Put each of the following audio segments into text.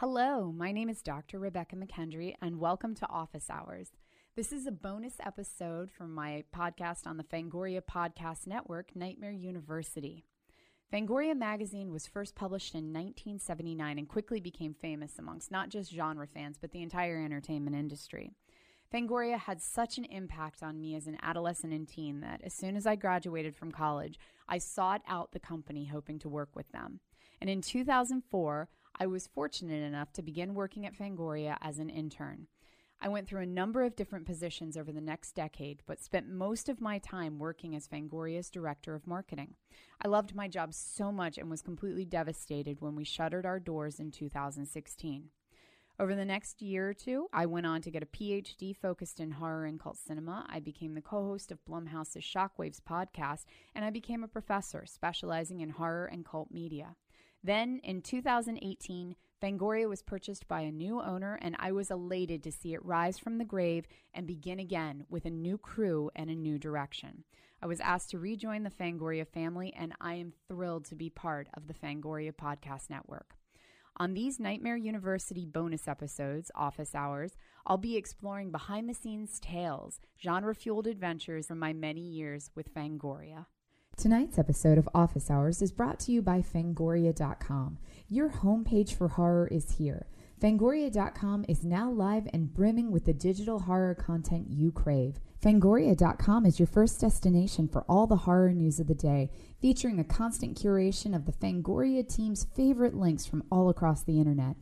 Hello, my name is Dr. Rebekah McKendry, and welcome to Office Hours. This is a bonus episode from my podcast on the Fangoria Podcast Network, Nightmare University. Fangoria magazine was first published in 1979 and quickly became famous amongst not just genre fans, but the entire entertainment industry. Fangoria had such an impact on me as an adolescent and teen that as soon as I graduated from college, I sought out the company hoping to work with them. And in 2004, I was fortunate enough to begin working at Fangoria as an intern. I went through a number of different positions over the next decade, but spent most of my time working as Fangoria's director of marketing. I loved my job so much and was completely devastated when we shuttered our doors in 2016. Over the next year or two, I went on to get a PhD focused in horror and cult cinema. I became the co host of Blumhouse's Shockwaves podcast, and I became a professor specializing in horror and cult media. Then in 2018, Fangoria was purchased by a new owner, and I was elated to see it rise from the grave and begin again with a new crew and a new direction. I was asked to rejoin the Fangoria family, and I am thrilled to be part of the Fangoria Podcast Network. On these Nightmare University bonus episodes, Office Hours, I'll be exploring behind the scenes tales, genre fueled adventures from my many years with Fangoria. Tonight's episode of Office Hours is brought to you by Fangoria.com. Your homepage for horror is here. Fangoria.com is now live and brimming with the digital horror content you crave. Fangoria.com is your first destination for all the horror news of the day, featuring a constant curation of the Fangoria team's favorite links from all across the internet.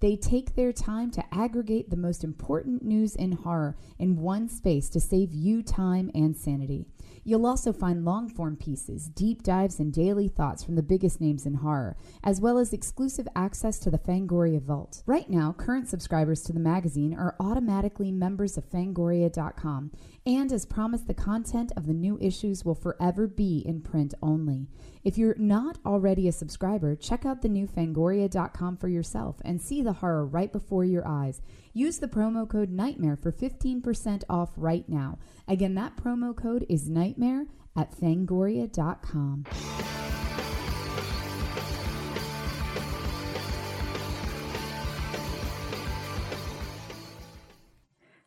They take their time to aggregate the most important news in horror in one space to save you time and sanity. You'll also find long form pieces, deep dives, and daily thoughts from the biggest names in horror, as well as exclusive access to the Fangoria Vault. Right now, current subscribers to the magazine are automatically members of Fangoria.com, and as promised, the content of the new issues will forever be in print only. If you're not already a subscriber, check out the new Fangoria.com for yourself and see the horror right before your eyes. Use the promo code NIGHTMARE for 15% off right now. Again, that promo code is NIGHTMARE at fangoria.com.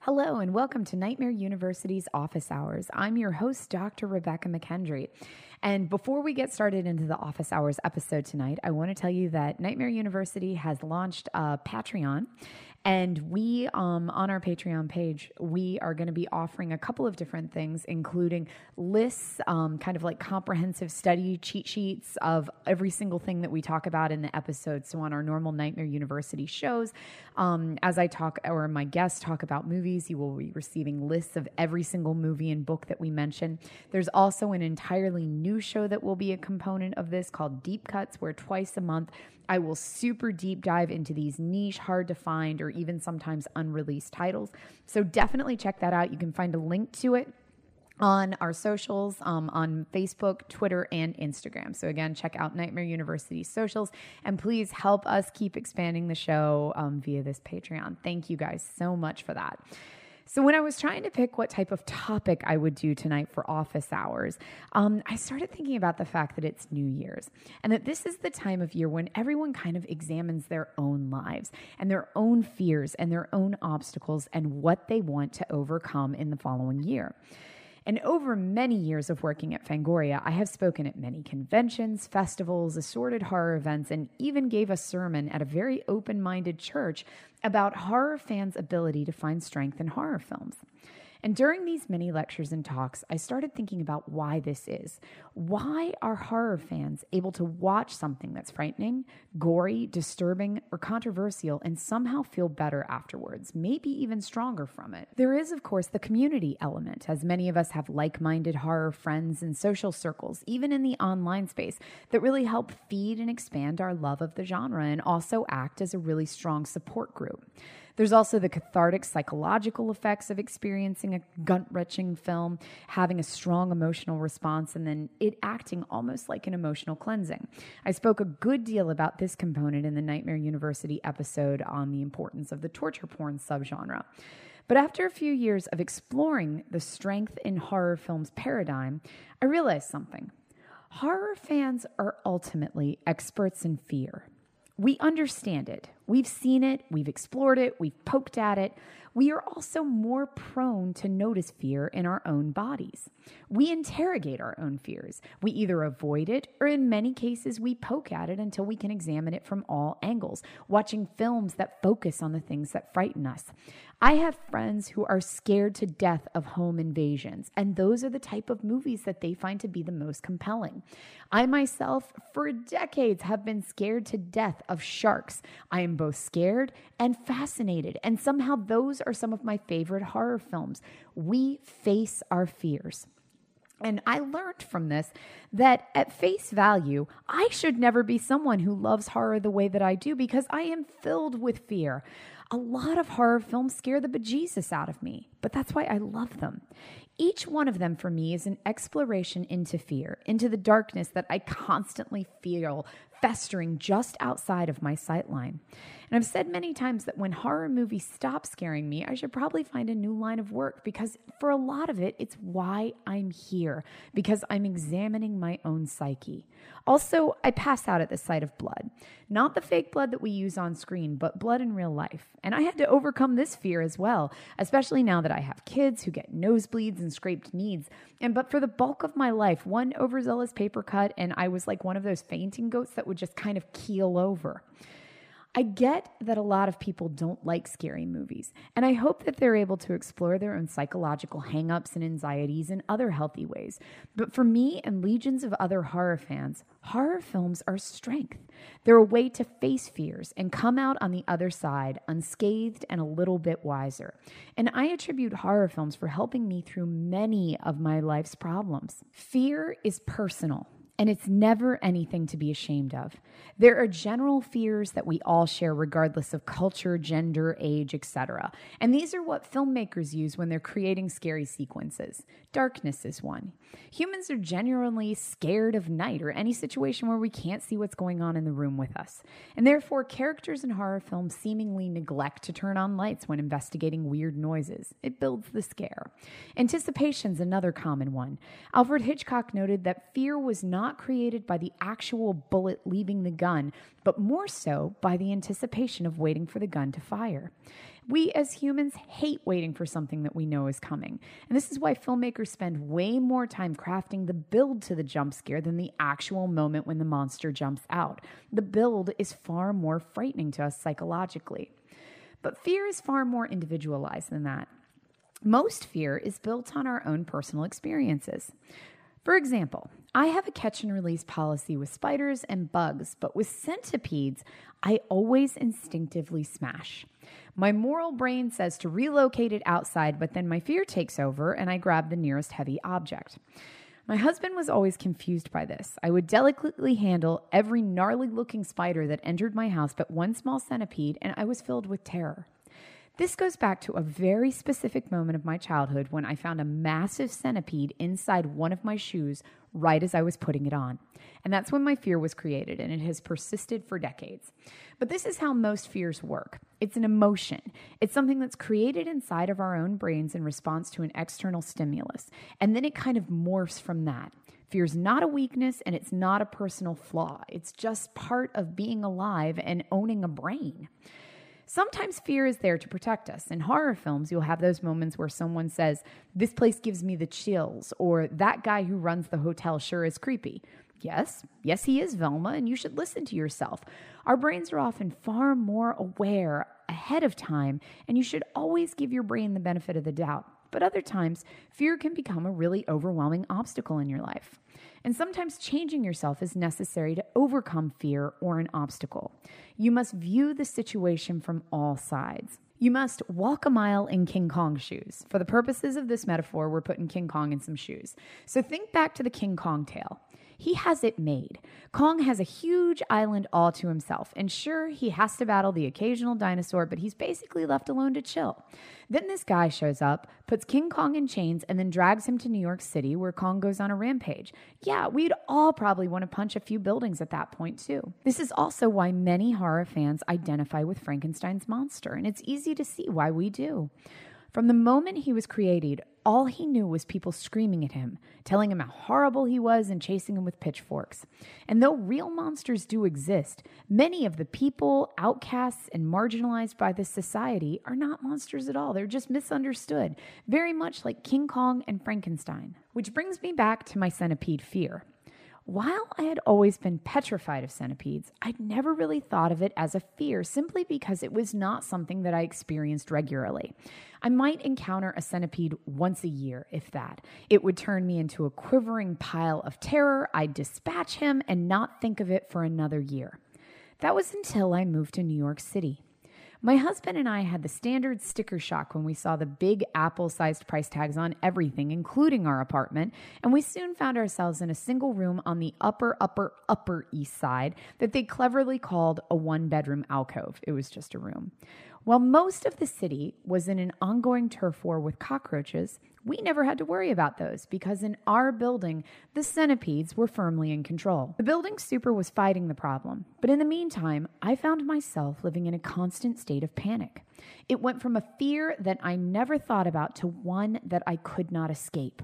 Hello, and welcome to Nightmare University's Office Hours. I'm your host, Dr. Rebekah McKendry. And before we get started into the Office Hours episode tonight, I want to tell you that Nightmare University has launched a Patreon. And we, um, on our Patreon page, we are going to be offering a couple of different things, including lists, um, kind of like comprehensive study cheat sheets of every single thing that we talk about in the episode. So on our normal Nightmare University shows, um, as I talk or my guests talk about movies, you will be receiving lists of every single movie and book that we mention. There's also an entirely new show that will be a component of this called Deep Cuts, where twice a month I will super deep dive into these niche, hard to find, or even sometimes unreleased titles. So definitely check that out. You can find a link to it on our socials um, on Facebook, Twitter, and Instagram. So, again, check out Nightmare University socials and please help us keep expanding the show um, via this Patreon. Thank you guys so much for that. So, when I was trying to pick what type of topic I would do tonight for office hours, um, I started thinking about the fact that it's New Year's and that this is the time of year when everyone kind of examines their own lives and their own fears and their own obstacles and what they want to overcome in the following year. And over many years of working at Fangoria, I have spoken at many conventions, festivals, assorted horror events, and even gave a sermon at a very open minded church about horror fans' ability to find strength in horror films. And during these many lectures and talks, I started thinking about why this is. Why are horror fans able to watch something that's frightening, gory, disturbing, or controversial and somehow feel better afterwards, maybe even stronger from it? There is, of course, the community element, as many of us have like minded horror friends and social circles, even in the online space, that really help feed and expand our love of the genre and also act as a really strong support group. There's also the cathartic psychological effects of experiencing a gut wrenching film, having a strong emotional response, and then it acting almost like an emotional cleansing. I spoke a good deal about this component in the Nightmare University episode on the importance of the torture porn subgenre. But after a few years of exploring the strength in horror films paradigm, I realized something. Horror fans are ultimately experts in fear. We understand it. We've seen it, we've explored it, we've poked at it. We are also more prone to notice fear in our own bodies. We interrogate our own fears. We either avoid it, or in many cases, we poke at it until we can examine it from all angles, watching films that focus on the things that frighten us. I have friends who are scared to death of home invasions, and those are the type of movies that they find to be the most compelling. I myself, for decades, have been scared to death of sharks. I am both scared and fascinated, and somehow those are some of my favorite horror films. We face our fears. And I learned from this that at face value, I should never be someone who loves horror the way that I do because I am filled with fear. A lot of horror films scare the bejesus out of me, but that's why I love them. Each one of them for me is an exploration into fear, into the darkness that I constantly feel festering just outside of my sightline. And I've said many times that when horror movies stop scaring me, I should probably find a new line of work because for a lot of it, it's why I'm here, because I'm examining my own psyche. Also, I pass out at the sight of blood. Not the fake blood that we use on screen, but blood in real life. And I had to overcome this fear as well, especially now that I have kids who get nosebleeds and scraped knees. And but for the bulk of my life, one overzealous paper cut, and I was like one of those fainting goats that would just kind of keel over. I get that a lot of people don't like scary movies, and I hope that they're able to explore their own psychological hangups and anxieties in other healthy ways. But for me and legions of other horror fans, horror films are strength. They're a way to face fears and come out on the other side unscathed and a little bit wiser. And I attribute horror films for helping me through many of my life's problems. Fear is personal and it's never anything to be ashamed of. There are general fears that we all share regardless of culture, gender, age, etc. And these are what filmmakers use when they're creating scary sequences. Darkness is one. Humans are genuinely scared of night or any situation where we can't see what's going on in the room with us. And therefore, characters in horror films seemingly neglect to turn on lights when investigating weird noises. It builds the scare. Anticipation's another common one. Alfred Hitchcock noted that fear was not not created by the actual bullet leaving the gun, but more so by the anticipation of waiting for the gun to fire. We as humans hate waiting for something that we know is coming. And this is why filmmakers spend way more time crafting the build to the jump scare than the actual moment when the monster jumps out. The build is far more frightening to us psychologically. But fear is far more individualized than that. Most fear is built on our own personal experiences. For example, I have a catch and release policy with spiders and bugs, but with centipedes, I always instinctively smash. My moral brain says to relocate it outside, but then my fear takes over and I grab the nearest heavy object. My husband was always confused by this. I would delicately handle every gnarly looking spider that entered my house but one small centipede, and I was filled with terror. This goes back to a very specific moment of my childhood when I found a massive centipede inside one of my shoes right as I was putting it on. And that's when my fear was created, and it has persisted for decades. But this is how most fears work it's an emotion, it's something that's created inside of our own brains in response to an external stimulus. And then it kind of morphs from that. Fear is not a weakness and it's not a personal flaw. It's just part of being alive and owning a brain. Sometimes fear is there to protect us. In horror films, you'll have those moments where someone says, This place gives me the chills, or that guy who runs the hotel sure is creepy. Yes, yes, he is Velma, and you should listen to yourself. Our brains are often far more aware ahead of time, and you should always give your brain the benefit of the doubt. But other times, fear can become a really overwhelming obstacle in your life. And sometimes changing yourself is necessary to overcome fear or an obstacle. You must view the situation from all sides. You must walk a mile in King Kong shoes. For the purposes of this metaphor, we're putting King Kong in some shoes. So think back to the King Kong tale. He has it made. Kong has a huge island all to himself, and sure, he has to battle the occasional dinosaur, but he's basically left alone to chill. Then this guy shows up, puts King Kong in chains, and then drags him to New York City, where Kong goes on a rampage. Yeah, we'd all probably want to punch a few buildings at that point, too. This is also why many horror fans identify with Frankenstein's monster, and it's easy to see why we do. From the moment he was created, all he knew was people screaming at him, telling him how horrible he was and chasing him with pitchforks. And though real monsters do exist, many of the people, outcasts, and marginalized by this society are not monsters at all. They're just misunderstood, very much like King Kong and Frankenstein. Which brings me back to my centipede fear. While I had always been petrified of centipedes, I'd never really thought of it as a fear simply because it was not something that I experienced regularly. I might encounter a centipede once a year, if that. It would turn me into a quivering pile of terror. I'd dispatch him and not think of it for another year. That was until I moved to New York City. My husband and I had the standard sticker shock when we saw the big Apple sized price tags on everything, including our apartment, and we soon found ourselves in a single room on the upper, upper, upper east side that they cleverly called a one bedroom alcove. It was just a room. While most of the city was in an ongoing turf war with cockroaches, we never had to worry about those because in our building, the centipedes were firmly in control. The building super was fighting the problem, but in the meantime, I found myself living in a constant state of panic. It went from a fear that I never thought about to one that I could not escape.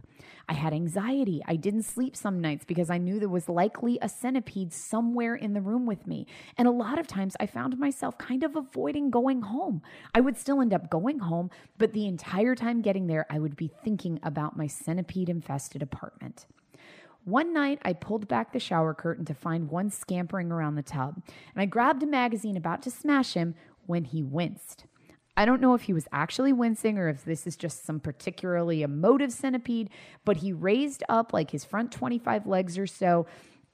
I had anxiety. I didn't sleep some nights because I knew there was likely a centipede somewhere in the room with me. And a lot of times I found myself kind of avoiding going home. I would still end up going home, but the entire time getting there, I would be thinking about my centipede infested apartment. One night, I pulled back the shower curtain to find one scampering around the tub, and I grabbed a magazine about to smash him when he winced. I don't know if he was actually wincing or if this is just some particularly emotive centipede, but he raised up like his front 25 legs or so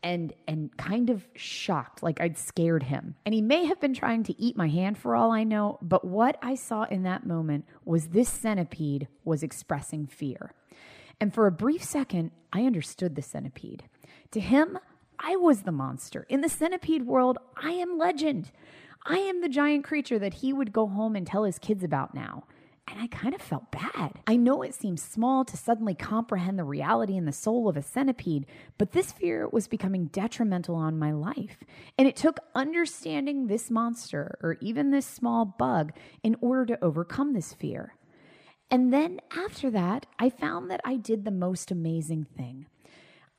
and and kind of shocked like I'd scared him. And he may have been trying to eat my hand for all I know, but what I saw in that moment was this centipede was expressing fear. And for a brief second, I understood the centipede. To him, I was the monster. In the centipede world, I am legend. I am the giant creature that he would go home and tell his kids about now. And I kind of felt bad. I know it seems small to suddenly comprehend the reality and the soul of a centipede, but this fear was becoming detrimental on my life. And it took understanding this monster or even this small bug in order to overcome this fear. And then after that, I found that I did the most amazing thing.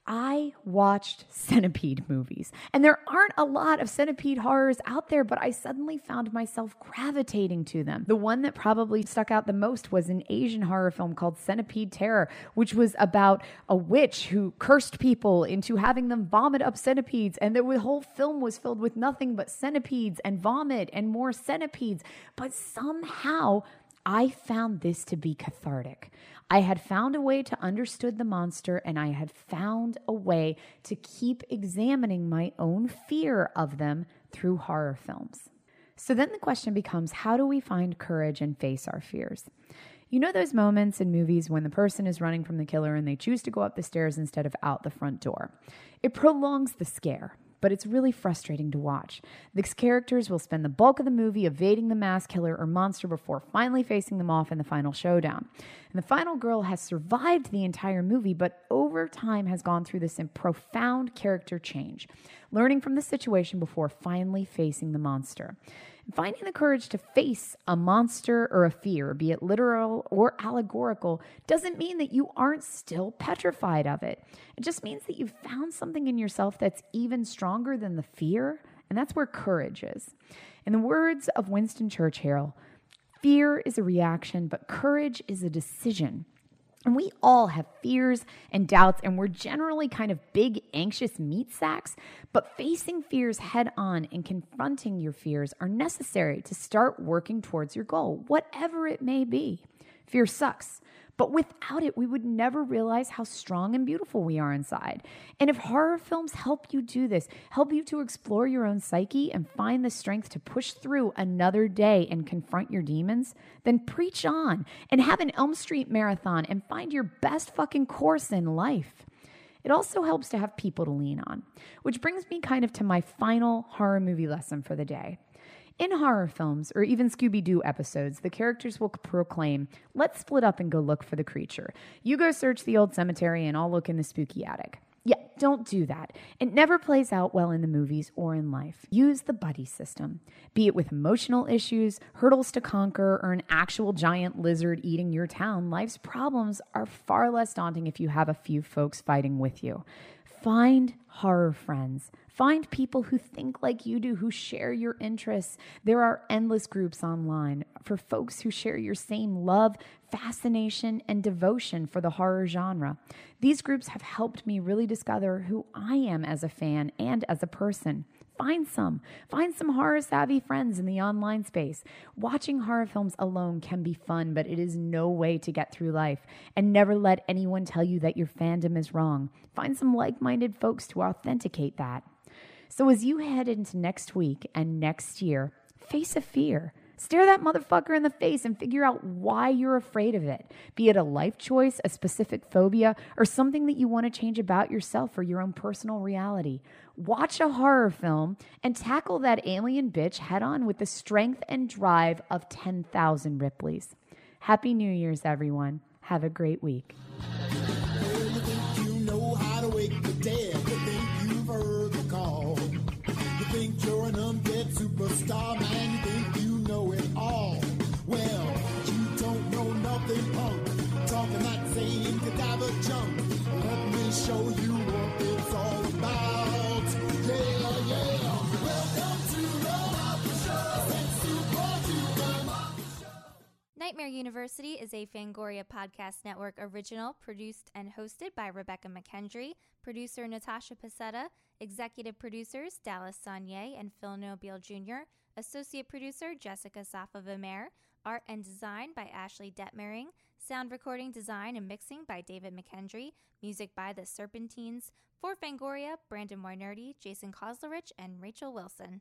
I watched centipede movies. And there aren't a lot of centipede horrors out there, but I suddenly found myself gravitating to them. The one that probably stuck out the most was an Asian horror film called Centipede Terror, which was about a witch who cursed people into having them vomit up centipedes. And the whole film was filled with nothing but centipedes and vomit and more centipedes. But somehow, I found this to be cathartic. I had found a way to understood the monster and I had found a way to keep examining my own fear of them through horror films. So then the question becomes how do we find courage and face our fears? You know those moments in movies when the person is running from the killer and they choose to go up the stairs instead of out the front door? It prolongs the scare but it's really frustrating to watch. These characters will spend the bulk of the movie evading the mass killer or monster before finally facing them off in the final showdown. And the final girl has survived the entire movie, but over time has gone through this profound character change, learning from the situation before finally facing the monster. Finding the courage to face a monster or a fear, be it literal or allegorical, doesn't mean that you aren't still petrified of it. It just means that you've found something in yourself that's even stronger than the fear, and that's where courage is. In the words of Winston Churchill, fear is a reaction, but courage is a decision. And we all have fears and doubts, and we're generally kind of big, anxious meat sacks. But facing fears head on and confronting your fears are necessary to start working towards your goal, whatever it may be. Fear sucks. But without it, we would never realize how strong and beautiful we are inside. And if horror films help you do this, help you to explore your own psyche and find the strength to push through another day and confront your demons, then preach on and have an Elm Street marathon and find your best fucking course in life. It also helps to have people to lean on, which brings me kind of to my final horror movie lesson for the day. In horror films or even Scooby Doo episodes, the characters will proclaim, Let's split up and go look for the creature. You go search the old cemetery and I'll look in the spooky attic. Yeah, don't do that. It never plays out well in the movies or in life. Use the buddy system, be it with emotional issues, hurdles to conquer, or an actual giant lizard eating your town. Life's problems are far less daunting if you have a few folks fighting with you. Find horror friends. Find people who think like you do, who share your interests. There are endless groups online for folks who share your same love, fascination, and devotion for the horror genre. These groups have helped me really discover who I am as a fan and as a person. Find some. Find some horror savvy friends in the online space. Watching horror films alone can be fun, but it is no way to get through life. And never let anyone tell you that your fandom is wrong. Find some like minded folks to authenticate that. So as you head into next week and next year, face a fear. Stare that motherfucker in the face and figure out why you're afraid of it. Be it a life choice, a specific phobia, or something that you want to change about yourself or your own personal reality. Watch a horror film and tackle that alien bitch head on with the strength and drive of 10,000 Ripleys. Happy New Year's, everyone. Have a great week. Superstar, man. You think you know it all. Well, you don't know nothing, punk. Talking that same cadaver junk. Let me show you what it's all about. Yeah, yeah. Nightmare University is a Fangoria Podcast Network original produced and hosted by Rebekah McKendry, producer Natasha Pasetta, executive producers Dallas Sonnier and Phil Nobile Jr., associate producer Jessica Safa Vimer, art and design by Ashley Detmering, sound recording design and mixing by David McKendry, music by The Serpentines, for Fangoria, Brandon Moinerty, Jason Koslerich, and Rachel Wilson.